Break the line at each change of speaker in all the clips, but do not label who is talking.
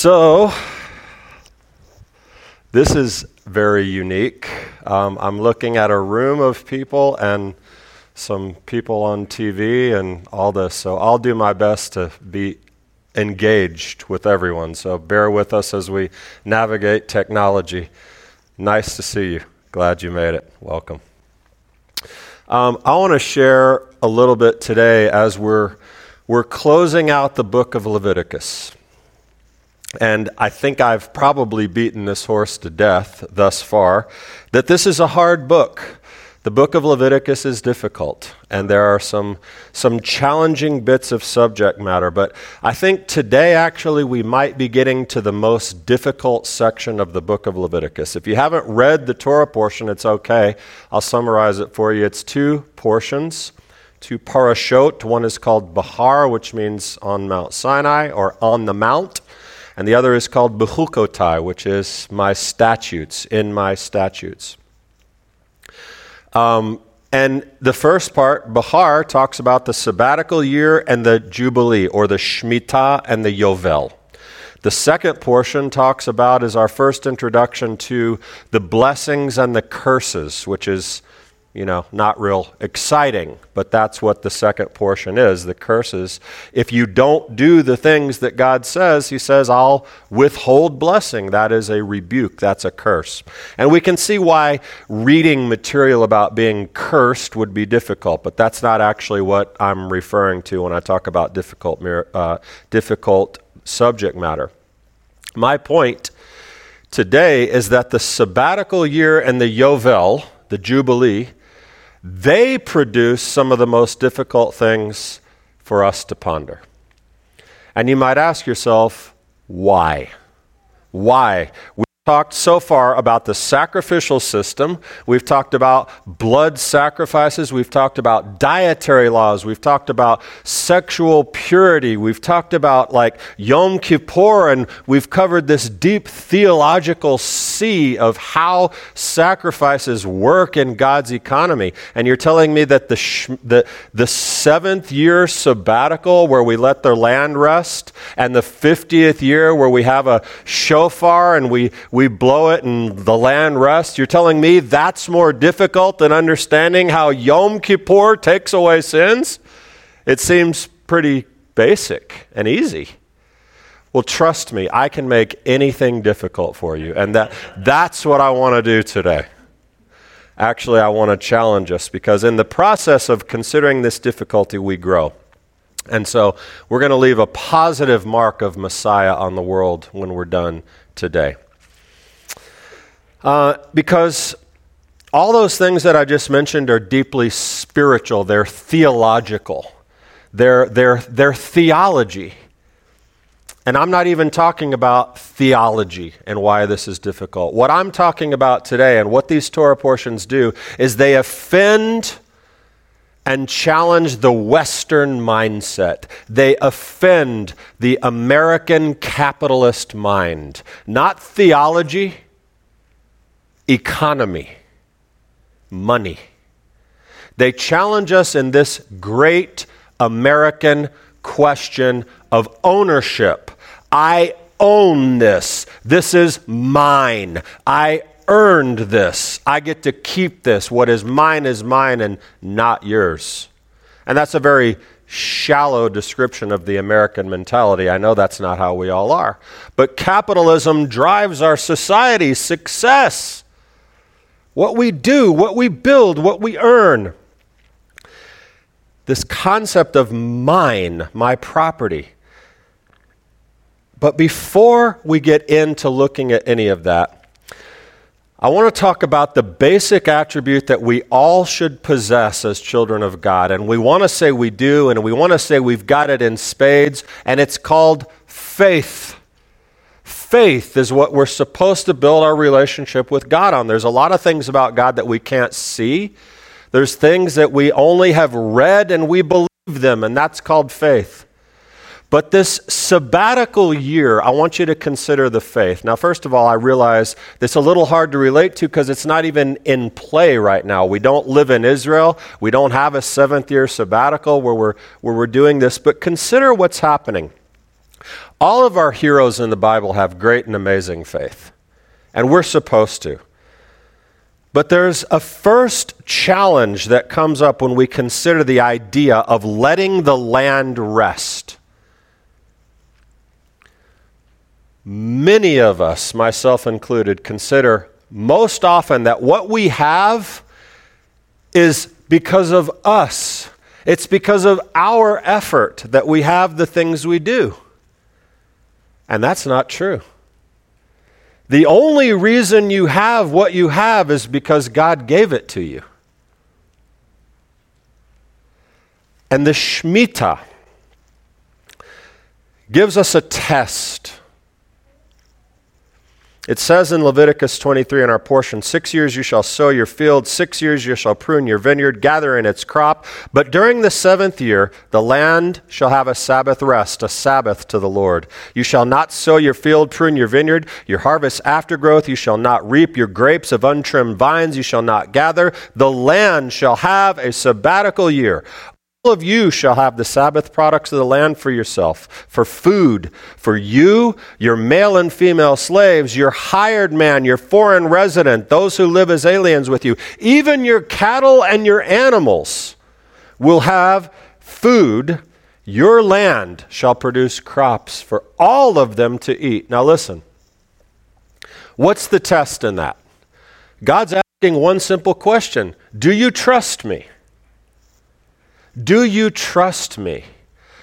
So, this is very unique. Um, I'm looking at a room of people and some people on TV and all this, so I'll do my best to be engaged with everyone. So, bear with us as we navigate technology. Nice to see you. Glad you made it. Welcome. Um, I want to share a little bit today as we're, we're closing out the book of Leviticus. And I think I've probably beaten this horse to death thus far, that this is a hard book. The book of Leviticus is difficult, and there are some, some challenging bits of subject matter. But I think today, actually, we might be getting to the most difficult section of the book of Leviticus. If you haven't read the Torah portion, it's okay. I'll summarize it for you. It's two portions, two parashot. One is called Behar, which means on Mount Sinai or on the mount and the other is called Bechukotai, which is my statutes, in my statutes. Um, and the first part, Behar, talks about the sabbatical year and the Jubilee, or the Shemitah and the Yovel. The second portion talks about is our first introduction to the blessings and the curses, which is you know, not real exciting, but that's what the second portion is the curses. If you don't do the things that God says, He says, I'll withhold blessing. That is a rebuke, that's a curse. And we can see why reading material about being cursed would be difficult, but that's not actually what I'm referring to when I talk about difficult, uh, difficult subject matter. My point today is that the sabbatical year and the Yovel, the Jubilee, they produce some of the most difficult things for us to ponder. And you might ask yourself, why? Why? Talked so far about the sacrificial system. We've talked about blood sacrifices. We've talked about dietary laws. We've talked about sexual purity. We've talked about like Yom Kippur, and we've covered this deep theological sea of how sacrifices work in God's economy. And you're telling me that the, sh- the, the seventh year sabbatical, where we let the land rest, and the 50th year, where we have a shofar and we, we blow it and the land rests. You're telling me that's more difficult than understanding how Yom Kippur takes away sins? It seems pretty basic and easy. Well, trust me, I can make anything difficult for you. And that, that's what I want to do today. Actually, I want to challenge us because in the process of considering this difficulty, we grow. And so we're going to leave a positive mark of Messiah on the world when we're done today. Uh, because all those things that I just mentioned are deeply spiritual, they're theological, they're, they're, they're theology. And I'm not even talking about theology and why this is difficult. What I'm talking about today and what these Torah portions do is they offend and challenge the Western mindset. They offend the American capitalist mind. Not theology economy, money. They challenge us in this great American question of ownership. I own this. This is mine. I earned this. I get to keep this. What is mine is mine and not yours. And that's a very shallow description of the American mentality. I know that's not how we all are. But capitalism drives our society's success what we do, what we build, what we earn. This concept of mine, my property. But before we get into looking at any of that, I want to talk about the basic attribute that we all should possess as children of God. And we want to say we do, and we want to say we've got it in spades, and it's called faith faith is what we're supposed to build our relationship with God on. There's a lot of things about God that we can't see. There's things that we only have read and we believe them, and that's called faith. But this sabbatical year, I want you to consider the faith. Now, first of all, I realize it's a little hard to relate to because it's not even in play right now. We don't live in Israel. We don't have a seventh year sabbatical where we're, where we're doing this. But consider what's happening. All of our heroes in the Bible have great and amazing faith, and we're supposed to. But there's a first challenge that comes up when we consider the idea of letting the land rest. Many of us, myself included, consider most often that what we have is because of us. It's because of our effort that we have the things we do. And that's not true. The only reason you have what you have is because God gave it to you. And the Shemitah gives us a test it says in Leviticus 23 in our portion, Six years you shall sow your field, six years you shall prune your vineyard, gather in its crop. But during the seventh year, the land shall have a Sabbath rest, a Sabbath to the Lord. You shall not sow your field, prune your vineyard, your harvest aftergrowth, you shall not reap your grapes of untrimmed vines, you shall not gather. The land shall have a sabbatical year. All of you shall have the Sabbath products of the land for yourself, for food, for you, your male and female slaves, your hired man, your foreign resident, those who live as aliens with you, even your cattle and your animals will have food. Your land shall produce crops for all of them to eat. Now, listen. What's the test in that? God's asking one simple question Do you trust me? Do you trust me?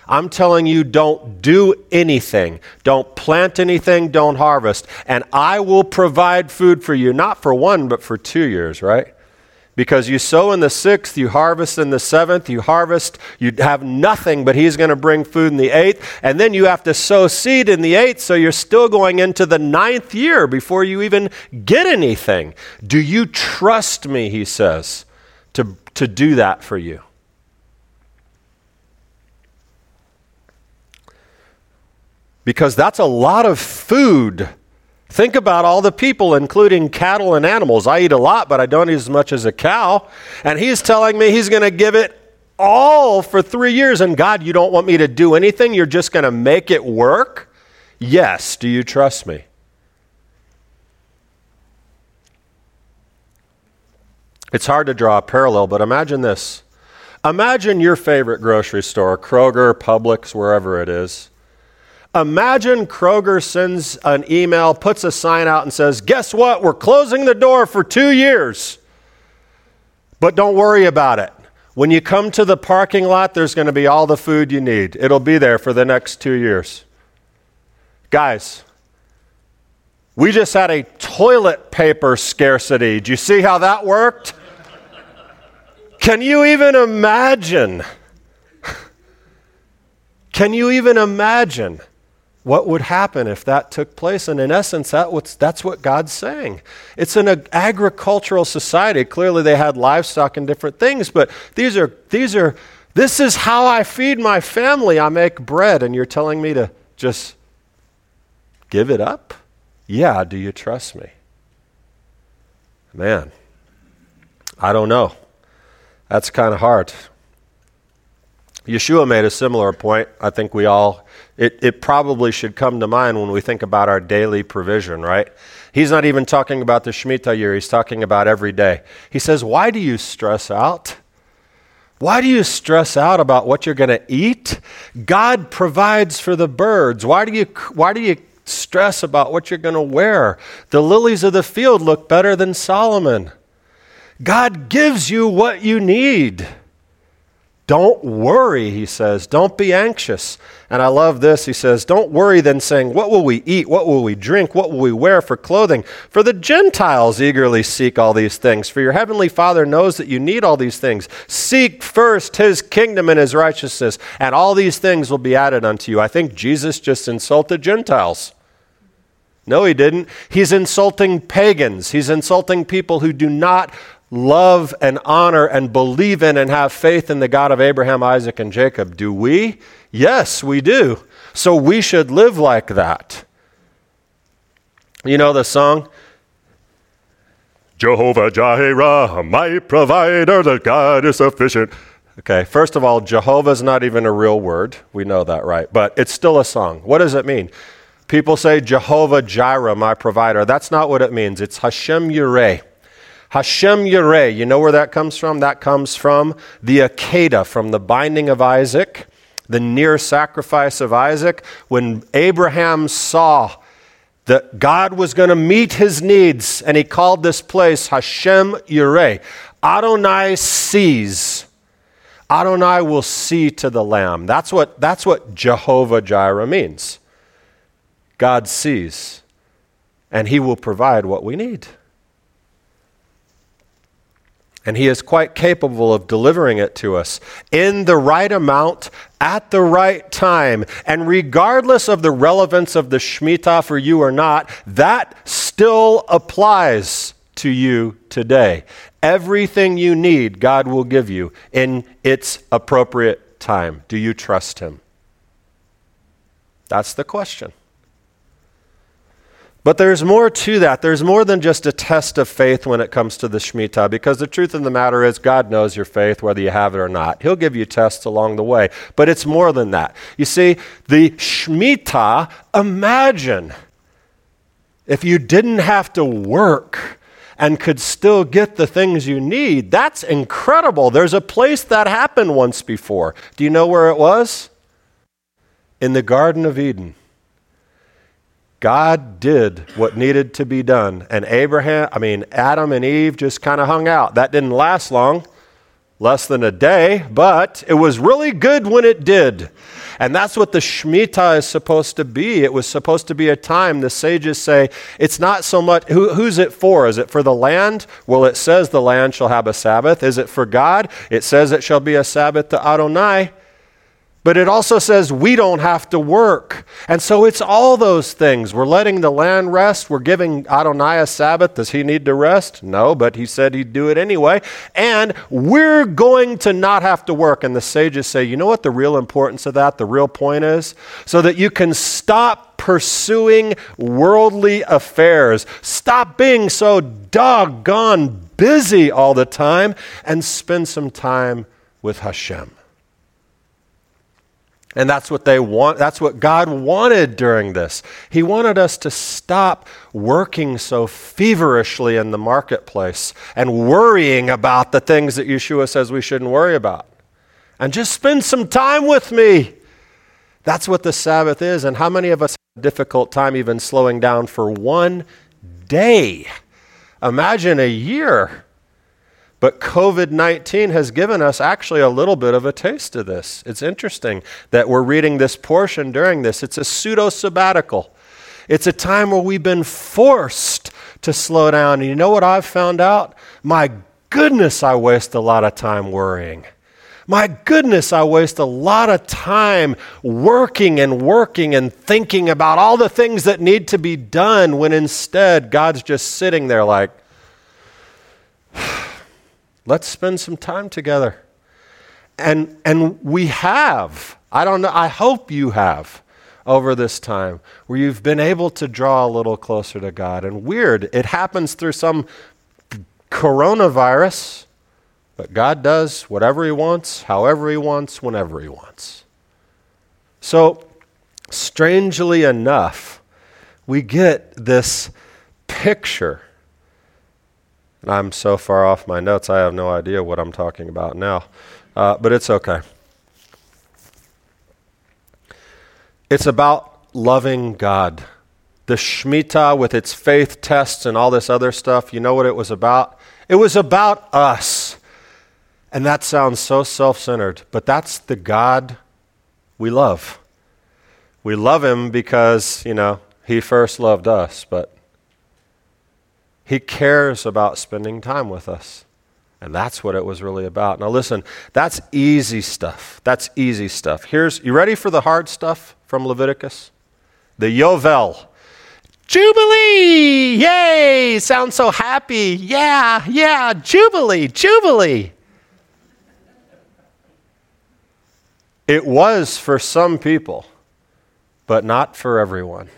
I'm telling you, don't do anything. Don't plant anything. Don't harvest. And I will provide food for you, not for one, but for two years, right? Because you sow in the sixth, you harvest in the seventh, you harvest, you have nothing, but He's going to bring food in the eighth. And then you have to sow seed in the eighth, so you're still going into the ninth year before you even get anything. Do you trust me, He says, to, to do that for you? Because that's a lot of food. Think about all the people, including cattle and animals. I eat a lot, but I don't eat as much as a cow. And he's telling me he's going to give it all for three years. And God, you don't want me to do anything? You're just going to make it work? Yes. Do you trust me? It's hard to draw a parallel, but imagine this. Imagine your favorite grocery store, Kroger, Publix, wherever it is. Imagine Kroger sends an email, puts a sign out, and says, Guess what? We're closing the door for two years. But don't worry about it. When you come to the parking lot, there's going to be all the food you need. It'll be there for the next two years. Guys, we just had a toilet paper scarcity. Do you see how that worked? Can you even imagine? Can you even imagine? What would happen if that took place. And in essence, that what's, that's what God's saying. It's an agricultural society. Clearly, they had livestock and different things, but these are, these are, this is how I feed my family. I make bread, and you're telling me to just give it up? Yeah, do you trust me? Man, I don't know. That's kind of hard. Yeshua made a similar point. I think we all it, it probably should come to mind when we think about our daily provision, right? He's not even talking about the Shemitah year, he's talking about every day. He says, Why do you stress out? Why do you stress out about what you're going to eat? God provides for the birds. Why do you, why do you stress about what you're going to wear? The lilies of the field look better than Solomon. God gives you what you need. Don't worry, he says. Don't be anxious. And I love this. He says, Don't worry, then saying, What will we eat? What will we drink? What will we wear for clothing? For the Gentiles eagerly seek all these things. For your heavenly Father knows that you need all these things. Seek first his kingdom and his righteousness, and all these things will be added unto you. I think Jesus just insulted Gentiles. No, he didn't. He's insulting pagans. He's insulting people who do not love and honor and believe in and have faith in the God of Abraham, Isaac, and Jacob. Do we? Yes, we do. So we should live like that. You know the song? Jehovah Jireh, my provider, the God is sufficient. Okay, first of all, Jehovah is not even a real word. We know that, right? But it's still a song. What does it mean? People say Jehovah Jireh, my provider. That's not what it means. It's Hashem Yireh. Hashem Yireh, you know where that comes from? That comes from the Akedah, from the binding of Isaac, the near sacrifice of Isaac. When Abraham saw that God was going to meet his needs, and he called this place Hashem Yireh. Adonai sees. Adonai will see to the lamb. That's what, that's what Jehovah Jireh means. God sees, and he will provide what we need and He is quite capable of delivering it to us in the right amount, at the right time. And regardless of the relevance of the Shemitah for you or not, that still applies to you today. Everything you need, God will give you in its appropriate time. Do you trust Him? That's the question. But there's more to that. There's more than just a test of faith when it comes to the Shemitah, because the truth of the matter is, God knows your faith, whether you have it or not. He'll give you tests along the way. But it's more than that. You see, the Shemitah, imagine if you didn't have to work and could still get the things you need. That's incredible. There's a place that happened once before. Do you know where it was? In the Garden of Eden. God did what needed to be done. And Abraham, I mean, Adam and Eve just kind of hung out. That didn't last long, less than a day, but it was really good when it did. And that's what the Shemitah is supposed to be. It was supposed to be a time, the sages say, it's not so much, who, who's it for? Is it for the land? Well, it says the land shall have a Sabbath. Is it for God? It says it shall be a Sabbath to Adonai. But it also says we don't have to work. And so it's all those things. We're letting the land rest. We're giving Adonai a Sabbath. Does he need to rest? No, but he said he'd do it anyway. And we're going to not have to work. And the sages say, you know what the real importance of that, the real point is? So that you can stop pursuing worldly affairs. Stop being so doggone busy all the time and spend some time with Hashem. And that's what they want. That's what God wanted during this. He wanted us to stop working so feverishly in the marketplace and worrying about the things that Yeshua says we shouldn't worry about. And just spend some time with me. That's what the Sabbath is. And how many of us have a difficult time even slowing down for one day? Imagine a year. But COVID 19 has given us actually a little bit of a taste of this. It's interesting that we're reading this portion during this. It's a pseudo sabbatical, it's a time where we've been forced to slow down. And you know what I've found out? My goodness, I waste a lot of time worrying. My goodness, I waste a lot of time working and working and thinking about all the things that need to be done when instead God's just sitting there like, Let's spend some time together. And, and we have. I don't know. I hope you have over this time where you've been able to draw a little closer to God. And weird, it happens through some coronavirus, but God does whatever He wants, however He wants, whenever He wants. So, strangely enough, we get this picture I'm so far off my notes, I have no idea what I'm talking about now. Uh, but it's okay. It's about loving God. The Shemitah with its faith tests and all this other stuff, you know what it was about? It was about us. And that sounds so self centered, but that's the God we love. We love him because, you know, he first loved us, but he cares about spending time with us. And that's what it was really about. Now, listen, that's easy stuff. That's easy stuff. Here's, you ready for the hard stuff from Leviticus? The Yovel. Jubilee! Yay! Sounds so happy. Yeah, yeah, Jubilee, Jubilee. It was for some people, but not for everyone.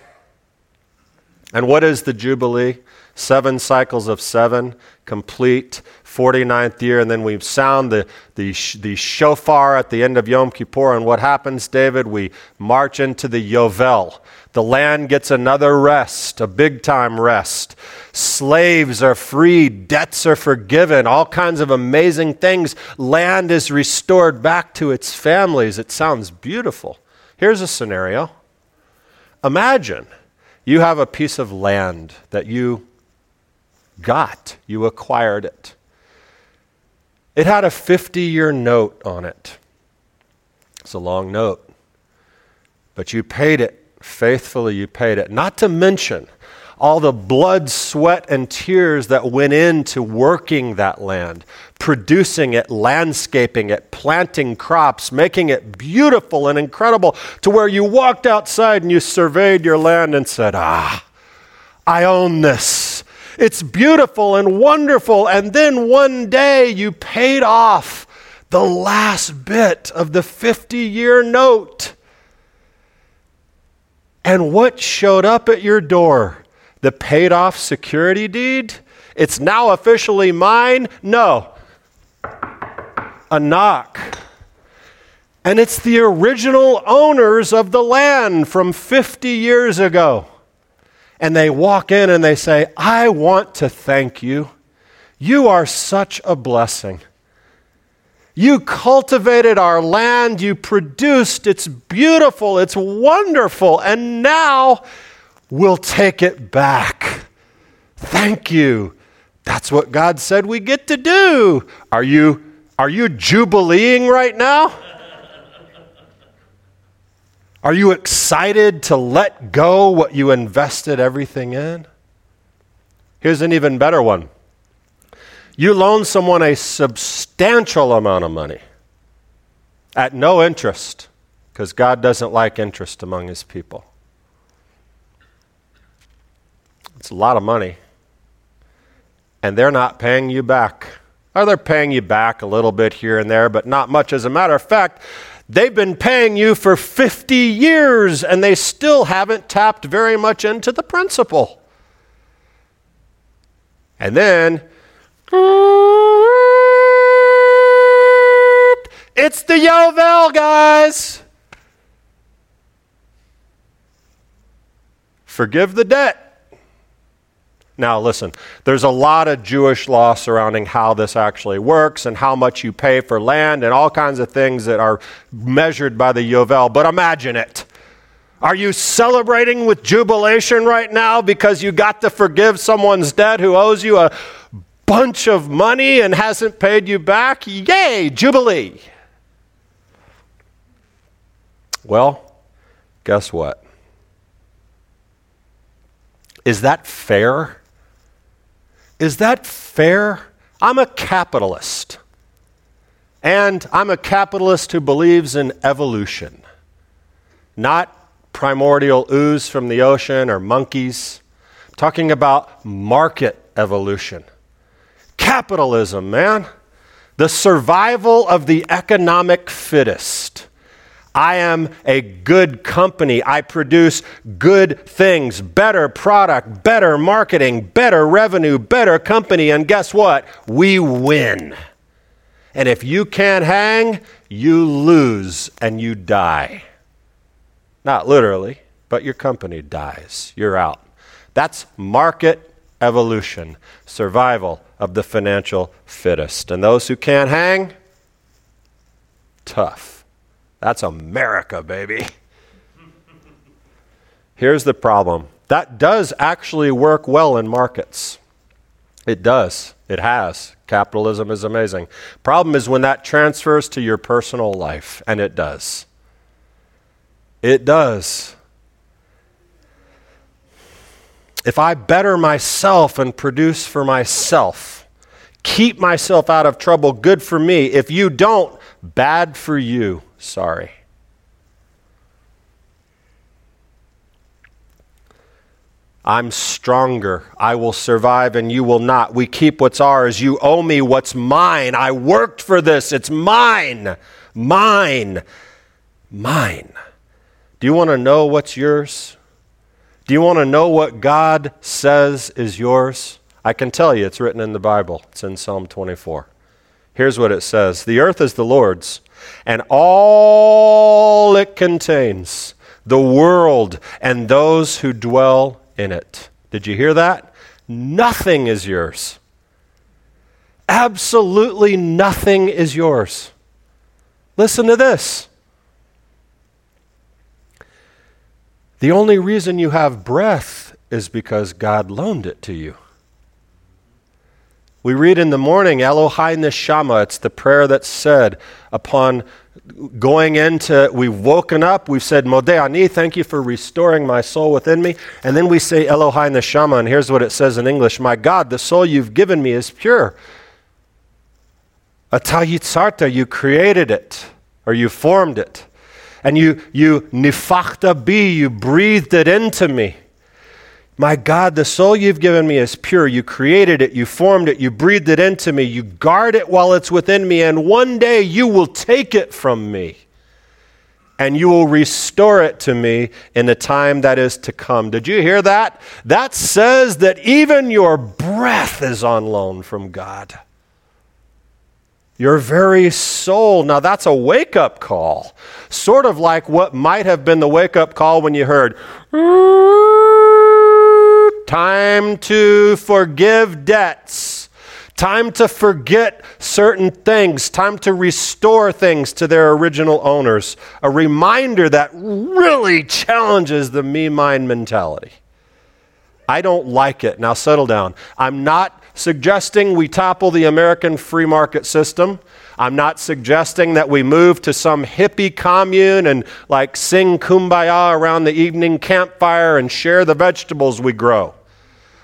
And what is the Jubilee? Seven cycles of seven, complete, 49th year, and then we sound the, the, the shofar at the end of Yom Kippur. And what happens, David? We march into the Yovel. The land gets another rest, a big time rest. Slaves are freed, debts are forgiven, all kinds of amazing things. Land is restored back to its families. It sounds beautiful. Here's a scenario Imagine you have a piece of land that you got, you acquired it. It had a 50 year note on it. It's a long note. But you paid it faithfully, you paid it. Not to mention all the blood, sweat, and tears that went into working that land, producing it, landscaping it, planting crops, making it beautiful and incredible to where you walked outside and you surveyed your land and said, Ah, I own this. It's beautiful and wonderful. And then one day you paid off the last bit of the 50 year note. And what showed up at your door? The paid off security deed? It's now officially mine? No. A knock. And it's the original owners of the land from 50 years ago and they walk in and they say, I want to thank you. You are such a blessing. You cultivated our land, you produced, it's beautiful, it's wonderful, and now we'll take it back. Thank you. That's what God said we get to do. Are you, are you jubileeing right now? Are you excited to let go what you invested everything in? Here's an even better one. You loan someone a substantial amount of money at no interest because God doesn't like interest among his people. It's a lot of money. And they're not paying you back. Or they're paying you back a little bit here and there, but not much. As a matter of fact, They've been paying you for 50 years and they still haven't tapped very much into the principal. And then, it's the Yovel, guys. Forgive the debt. Now, listen, there's a lot of Jewish law surrounding how this actually works and how much you pay for land and all kinds of things that are measured by the Yovel, but imagine it. Are you celebrating with jubilation right now because you got to forgive someone's debt who owes you a bunch of money and hasn't paid you back? Yay, Jubilee! Well, guess what? Is that fair? Is that fair? I'm a capitalist. And I'm a capitalist who believes in evolution, not primordial ooze from the ocean or monkeys. I'm talking about market evolution. Capitalism, man. The survival of the economic fittest. I am a good company. I produce good things, better product, better marketing, better revenue, better company. And guess what? We win. And if you can't hang, you lose and you die. Not literally, but your company dies. You're out. That's market evolution, survival of the financial fittest. And those who can't hang, tough. That's America, baby. Here's the problem that does actually work well in markets. It does. It has. Capitalism is amazing. Problem is when that transfers to your personal life, and it does. It does. If I better myself and produce for myself, keep myself out of trouble, good for me. If you don't, bad for you sorry. I'm stronger. I will survive and you will not. We keep what's ours. You owe me what's mine. I worked for this. It's mine. Mine. Mine. Do you want to know what's yours? Do you want to know what God says is yours? I can tell you it's written in the Bible. It's in Psalm 24. Here's what it says The earth is the Lord's, and all it contains, the world and those who dwell in it. Did you hear that? Nothing is yours. Absolutely nothing is yours. Listen to this. The only reason you have breath is because God loaned it to you. We read in the morning, Elohai Neshama. It's the prayer that's said upon going into, we've woken up, we've said, Modeh Ani, thank you for restoring my soul within me. And then we say, Elohai Neshama, and here's what it says in English My God, the soul you've given me is pure. Atayitzarta, you created it, or you formed it. And you, you nifachta bi, you breathed it into me. My God, the soul you've given me is pure. You created it, you formed it, you breathed it into me, you guard it while it's within me, and one day you will take it from me and you will restore it to me in the time that is to come. Did you hear that? That says that even your breath is on loan from God. Your very soul. Now, that's a wake up call. Sort of like what might have been the wake up call when you heard, Time to forgive debts. Time to forget certain things. Time to restore things to their original owners. A reminder that really challenges the me mine mentality. I don't like it. Now settle down. I'm not suggesting we topple the American free market system. I'm not suggesting that we move to some hippie commune and like sing kumbaya around the evening campfire and share the vegetables we grow.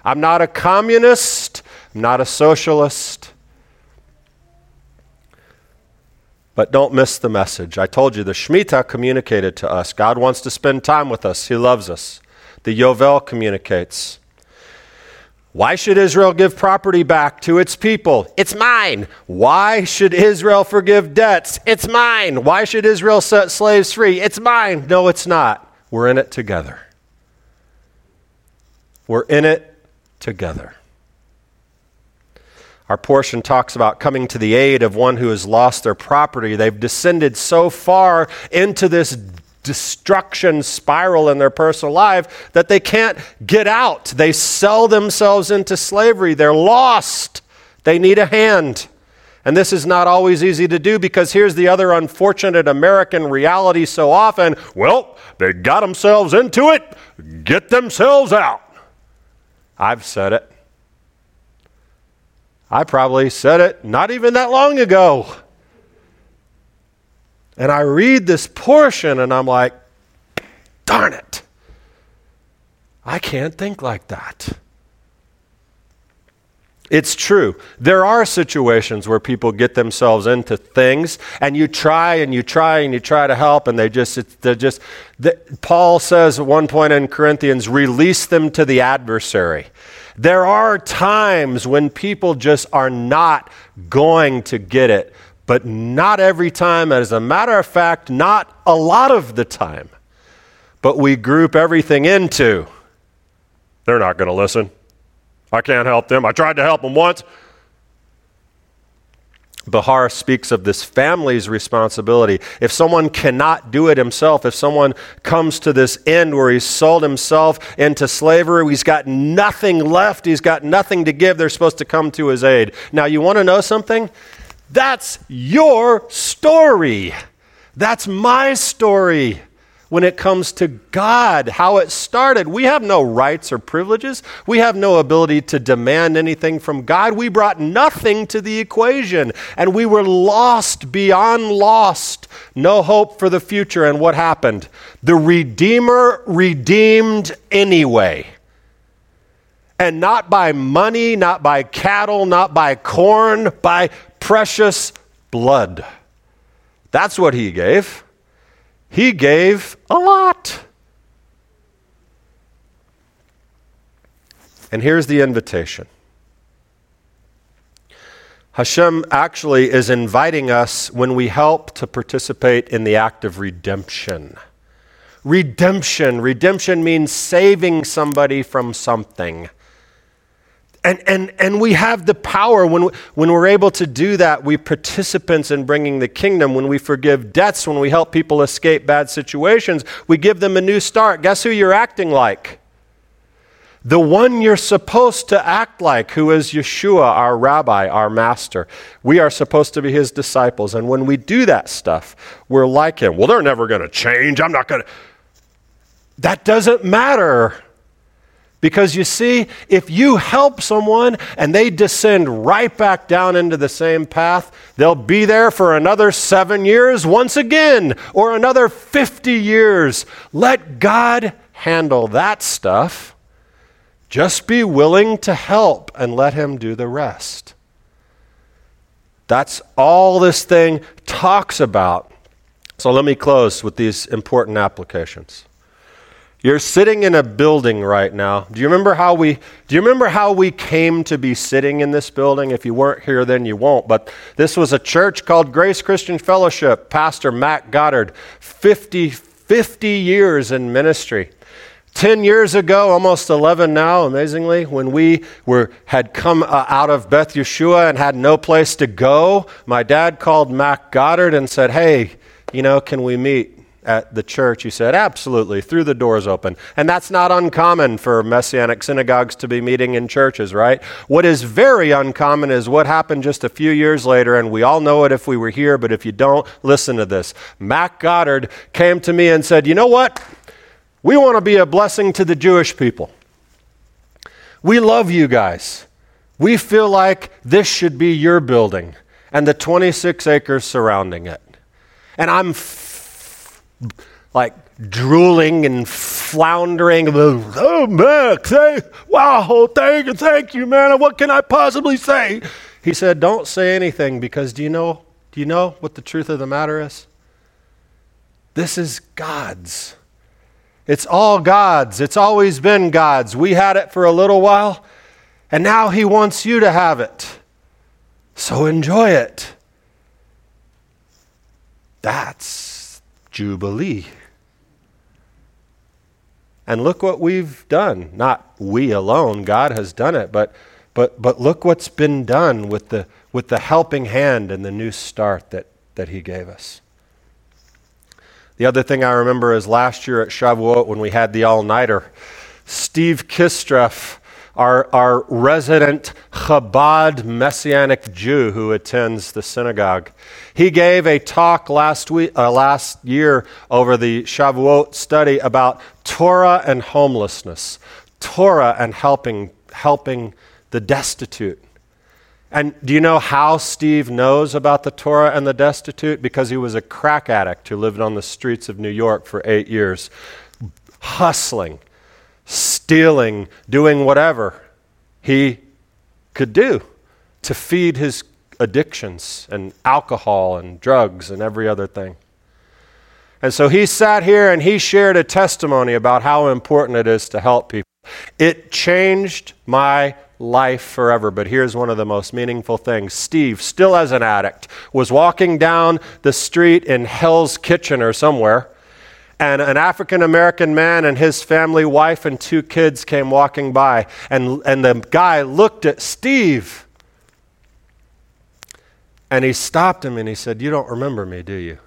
I'm not a communist, I'm not a socialist. But don't miss the message. I told you the Shemitah communicated to us. God wants to spend time with us, He loves us. The Yovel communicates. Why should Israel give property back to its people? It's mine. Why should Israel forgive debts? It's mine. Why should Israel set slaves free? It's mine. No, it's not. We're in it together. We're in it together. Our portion talks about coming to the aid of one who has lost their property. They've descended so far into this destruction spiral in their personal life that they can't get out. They sell themselves into slavery. They're lost. They need a hand. And this is not always easy to do because here's the other unfortunate American reality so often well, they got themselves into it, get themselves out. I've said it. I probably said it not even that long ago. And I read this portion and I'm like, darn it. I can't think like that. It's true. There are situations where people get themselves into things, and you try and you try and you try to help, and they just, they're just. The, Paul says at one point in Corinthians, release them to the adversary. There are times when people just are not going to get it, but not every time. As a matter of fact, not a lot of the time. But we group everything into, they're not going to listen. I can't help them. I tried to help them once. Behar speaks of this family's responsibility. If someone cannot do it himself, if someone comes to this end where he's sold himself into slavery, he's got nothing left, he's got nothing to give, they're supposed to come to his aid. Now, you want to know something? That's your story. That's my story when it comes to God, how it started. We have no rights or privileges. We have no ability to demand anything from God. We brought nothing to the equation, and we were lost beyond lost. No hope for the future. And what happened? The Redeemer redeemed anyway. And not by money, not by cattle, not by corn, by precious blood. That's what he gave. He gave a lot. And here's the invitation Hashem actually is inviting us when we help to participate in the act of redemption. redemption. Redemption means saving somebody from something. And, and, and we have the power when, when we're able to do that. We participants in bringing the kingdom. When we forgive debts, when we help people escape bad situations, we give them a new start. Guess who you're acting like? The one you're supposed to act like, who is Yeshua, our rabbi, our master. We are supposed to be his disciples. And when we do that stuff, we're like him. Well, they're never going to change. I'm not going to. That doesn't matter. Because you see, if you help someone and they descend right back down into the same path, they'll be there for another seven years once again, or another 50 years. Let God handle that stuff. Just be willing to help and let Him do the rest. That's all this thing talks about. So let me close with these important applications. You're sitting in a building right now. Do you remember how we do you remember how we came to be sitting in this building? If you weren't here then you won't. But this was a church called Grace Christian Fellowship. Pastor Matt Goddard, 50 50 years in ministry. 10 years ago, almost 11 now, amazingly, when we were, had come uh, out of Beth Yeshua and had no place to go, my dad called Matt Goddard and said, Hey, you know, can we meet? At the church? He said, Absolutely, through the doors open. And that's not uncommon for Messianic synagogues to be meeting in churches, right? What is very uncommon is what happened just a few years later, and we all know it if we were here, but if you don't, listen to this. Matt Goddard came to me and said, You know what? We want to be a blessing to the Jewish people. We love you guys. We feel like this should be your building and the 26 acres surrounding it. And I'm like drooling and floundering. Oh, man, thank, wow, thank you, thank you, man. What can I possibly say? He said, Don't say anything because do you know, do you know what the truth of the matter is? This is God's. It's all God's. It's always been God's. We had it for a little while, and now He wants you to have it. So enjoy it. That's Jubilee. And look what we've done. Not we alone, God has done it, but, but, but look what's been done with the, with the helping hand and the new start that, that He gave us. The other thing I remember is last year at Shavuot when we had the all nighter, Steve Kistreff our, our resident Chabad Messianic Jew who attends the synagogue. He gave a talk last, week, uh, last year over the Shavuot study about Torah and homelessness, Torah and helping, helping the destitute. And do you know how Steve knows about the Torah and the destitute? Because he was a crack addict who lived on the streets of New York for eight years, hustling stealing, doing whatever he could do to feed his addictions and alcohol and drugs and every other thing. And so he sat here and he shared a testimony about how important it is to help people. It changed my life forever. But here's one of the most meaningful things Steve, still as an addict, was walking down the street in Hell's Kitchen or somewhere and an African American man and his family, wife, and two kids came walking by. And, and the guy looked at Steve and he stopped him and he said, You don't remember me, do you?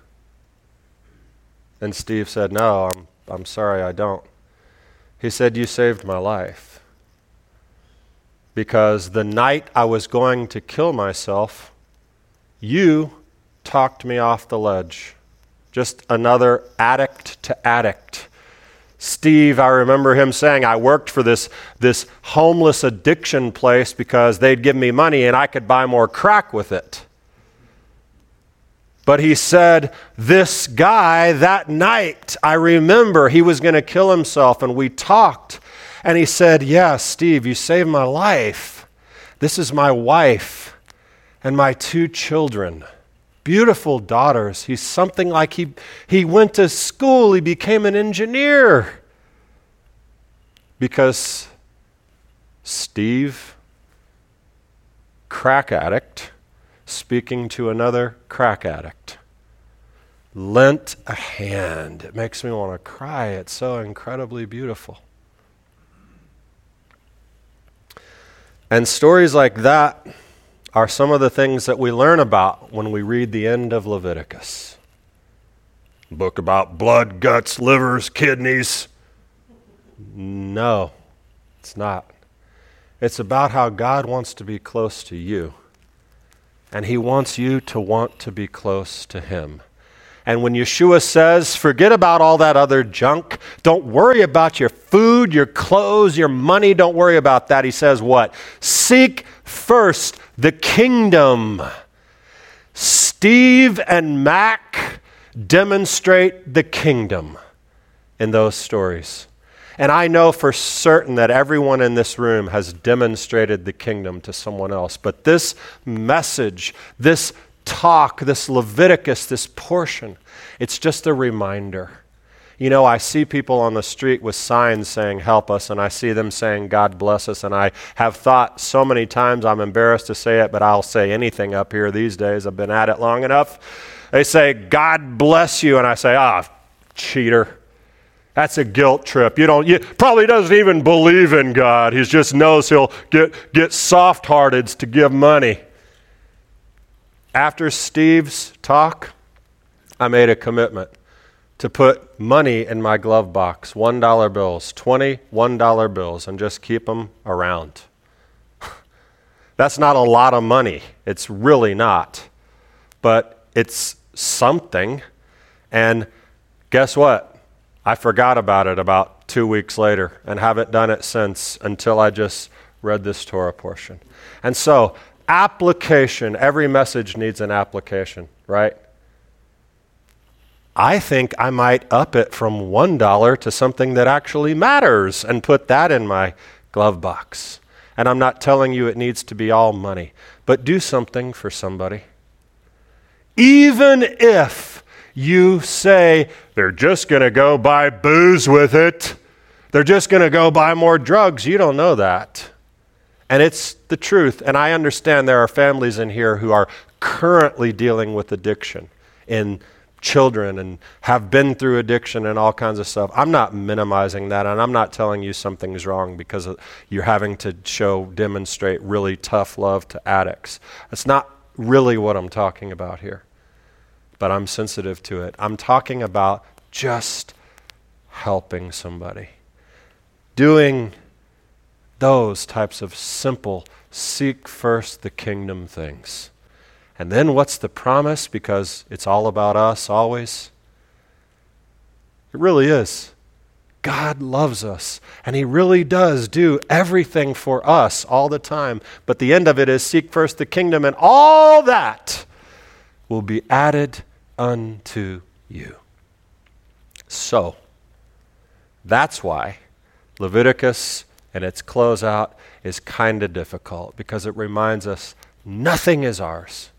And Steve said, No, I'm, I'm sorry, I don't. He said, You saved my life. Because the night I was going to kill myself, you talked me off the ledge just another addict to addict. Steve, I remember him saying, I worked for this, this homeless addiction place because they'd give me money and I could buy more crack with it. But he said, This guy, that night, I remember he was going to kill himself, and we talked. And he said, Yeah, Steve, you saved my life. This is my wife and my two children beautiful daughters. He's something like he, he went to school, he became an engineer. Because Steve, crack addict, speaking to another crack addict, lent a hand. It makes me want to cry. It's so incredibly beautiful. And stories like that are some of the things that we learn about when we read the end of Leviticus. book about blood, guts, livers, kidneys. No, it's not. It's about how God wants to be close to you, and He wants you to want to be close to Him. And when Yeshua says, forget about all that other junk, don't worry about your food, your clothes, your money, don't worry about that. He says, what? Seek first the kingdom. Steve and Mac demonstrate the kingdom in those stories. And I know for certain that everyone in this room has demonstrated the kingdom to someone else. But this message, this talk, this Leviticus, this portion, it's just a reminder. You know, I see people on the street with signs saying, Help us, and I see them saying, God bless us. And I have thought so many times, I'm embarrassed to say it, but I'll say anything up here these days. I've been at it long enough. They say, God bless you. And I say, Ah, cheater. That's a guilt trip. You don't you probably doesn't even believe in God. He just knows he'll get get soft-hearted to give money. After Steve's talk, I made a commitment to put money in my glove box $1 bills, 20 $1 bills, and just keep them around. That's not a lot of money. It's really not. But it's something. And guess what? I forgot about it about two weeks later and haven't done it since until I just read this Torah portion. And so application. Every message needs an application, right? I think I might up it from $1 to something that actually matters and put that in my glove box. And I'm not telling you it needs to be all money, but do something for somebody. Even if you say they're just going to go buy booze with it, they're just going to go buy more drugs, you don't know that. And it's the truth. And I understand there are families in here who are currently dealing with addiction in children and have been through addiction and all kinds of stuff. I'm not minimizing that, and I'm not telling you something's wrong because you're having to show, demonstrate really tough love to addicts. That's not really what I'm talking about here, but I'm sensitive to it. I'm talking about just helping somebody, doing those types of simple, seek first the kingdom things. And then what's the promise? Because it's all about us always. It really is. God loves us, and He really does do everything for us all the time. But the end of it is seek first the kingdom, and all that will be added unto you. So, that's why Leviticus and its closeout is kind of difficult because it reminds us nothing is ours.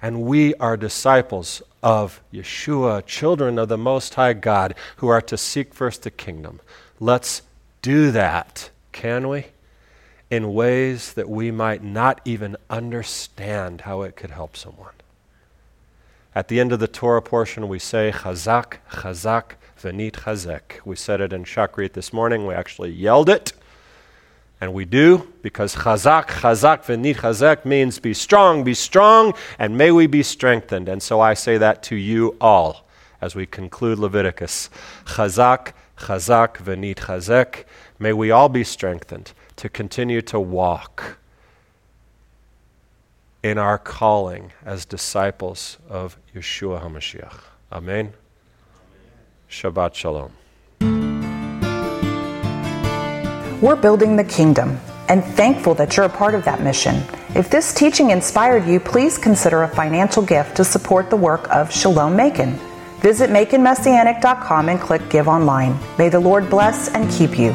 And we are disciples of Yeshua, children of the Most High God, who are to seek first the kingdom. Let's do that, can we? In ways that we might not even understand how it could help someone. At the end of the Torah portion, we say, Chazak, Chazak, Venit Chazek. We said it in Shacharit this morning. We actually yelled it. And we do because Chazak, Chazak, Venit chazak means be strong, be strong, and may we be strengthened. And so I say that to you all as we conclude Leviticus. Chazak, Chazak, Venit chazak. May we all be strengthened to continue to walk in our calling as disciples of Yeshua HaMashiach. Amen. Shabbat Shalom.
We're building the kingdom and thankful that you're a part of that mission. If this teaching inspired you, please consider a financial gift to support the work of Shalom Macon. Visit MaconMessianic.com and click Give Online. May the Lord bless and keep you.